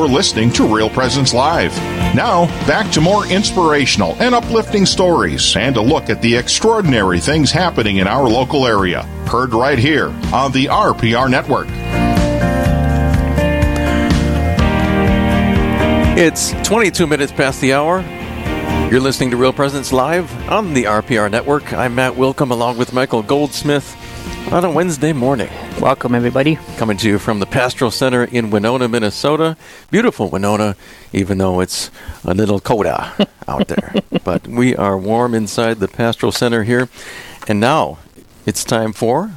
You're listening to Real Presence Live. Now, back to more inspirational and uplifting stories and a look at the extraordinary things happening in our local area. Heard right here on the RPR Network. It's 22 minutes past the hour. You're listening to Real Presence Live on the RPR Network. I'm Matt Wilkham along with Michael Goldsmith on a Wednesday morning. Welcome, everybody. Coming to you from the Pastoral Center in Winona, Minnesota. Beautiful Winona, even though it's a little coda out there. but we are warm inside the Pastoral Center here. And now it's time for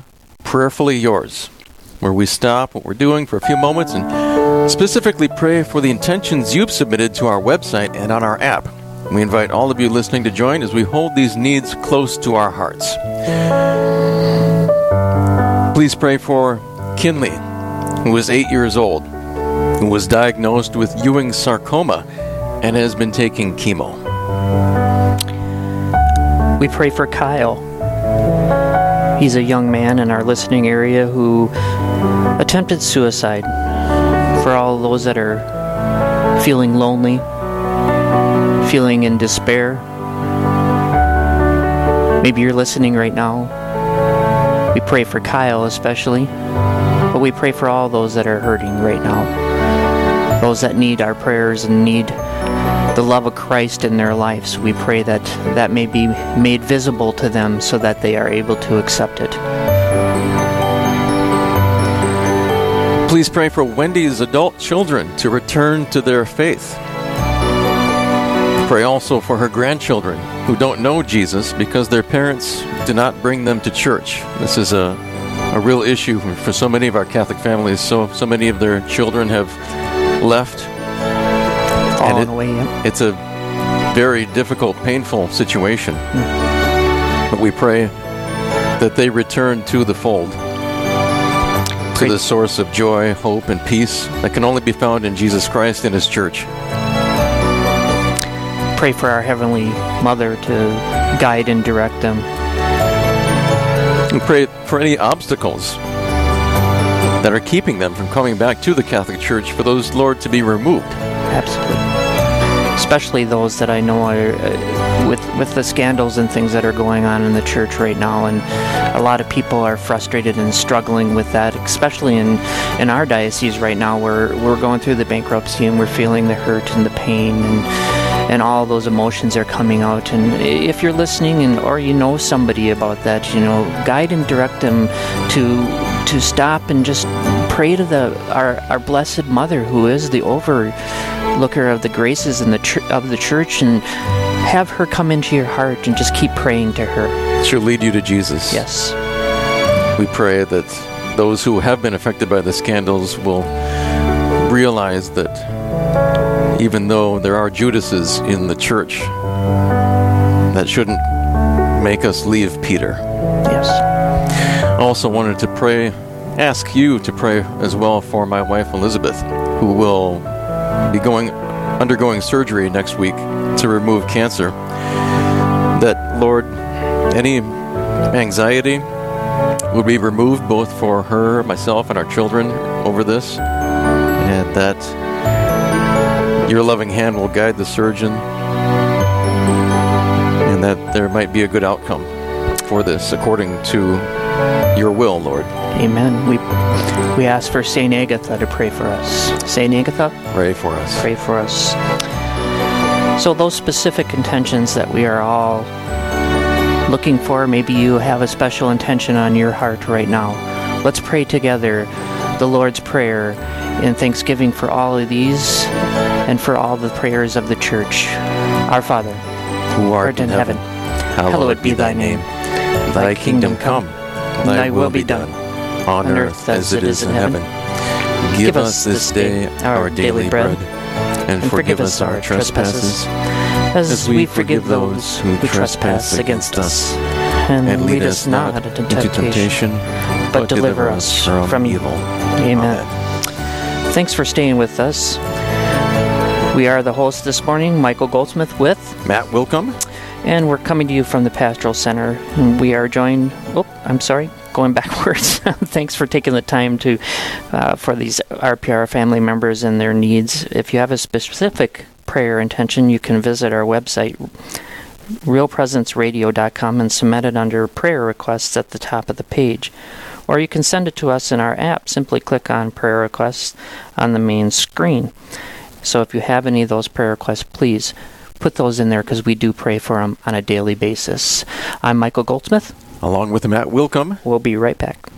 Prayerfully Yours, where we stop what we're doing for a few moments and Specifically, pray for the intentions you've submitted to our website and on our app. We invite all of you listening to join as we hold these needs close to our hearts. Please pray for Kinley, who is eight years old, who was diagnosed with Ewing sarcoma and has been taking chemo. We pray for Kyle. He's a young man in our listening area who attempted suicide for all those that are feeling lonely, feeling in despair. Maybe you're listening right now. We pray for Kyle especially, but we pray for all those that are hurting right now. Those that need our prayers and need the love of Christ in their lives. We pray that that may be made visible to them so that they are able to accept it. Please pray for Wendy's adult children to return to their faith. Pray also for her grandchildren who don't know Jesus because their parents do not bring them to church. This is a, a real issue for so many of our Catholic families. So, so many of their children have left. Fallen it, away. It's a very difficult, painful situation. Mm. But we pray that they return to the fold to the source of joy, hope, and peace that can only be found in Jesus Christ and His church. Pray for our Heavenly Mother to guide and direct them. And pray for any obstacles that are keeping them from coming back to the Catholic Church, for those, Lord, to be removed. Absolutely especially those that I know are uh, with with the scandals and things that are going on in the church right now, and a lot of people are frustrated and struggling with that, especially in in our diocese right now, where we're going through the bankruptcy and we're feeling the hurt and the pain and and all those emotions are coming out. And if you're listening and or you know somebody about that, you know, guide and direct them to to stop and just pray to the our, our blessed mother who is the overlooker of the graces in the ch- of the church and have her come into your heart and just keep praying to her. She'll lead you to Jesus. Yes. We pray that those who have been affected by the scandals will realize that even though there are Judases in the church, that shouldn't make us leave Peter. Yes. I also wanted to pray, ask you to pray as well for my wife Elizabeth, who will be going undergoing surgery next week to remove cancer. That Lord, any anxiety will be removed both for her, myself, and our children over this, and that your loving hand will guide the surgeon, and that there might be a good outcome for this according to your will, Lord. Amen. We we ask for Saint Agatha to pray for us. Saint Agatha, pray for us. Pray for us. So those specific intentions that we are all looking for, maybe you have a special intention on your heart right now. Let's pray together the Lord's Prayer in thanksgiving for all of these and for all the prayers of the church. Our Father, who art, in heaven, heaven hallowed be thy name. Thy kingdom come, thy will be done, on earth as it is in heaven. Give us this day our daily bread, and forgive us our trespasses, as we forgive those who trespass against us. And lead us not into temptation, but deliver us from evil. Amen. Thanks for staying with us. We are the hosts this morning, Michael Goldsmith with Matt Wilkham. And we're coming to you from the Pastoral Center. And we are joined, oh, I'm sorry, going backwards. Thanks for taking the time to uh, for these RPR family members and their needs. If you have a specific prayer intention, you can visit our website realpresenceradio.com and submit it under prayer requests at the top of the page. Or you can send it to us in our app. Simply click on prayer requests on the main screen. So if you have any of those prayer requests, please put those in there because we do pray for them on a daily basis. I'm Michael Goldsmith. Along with Matt Wilcom. We'll be right back.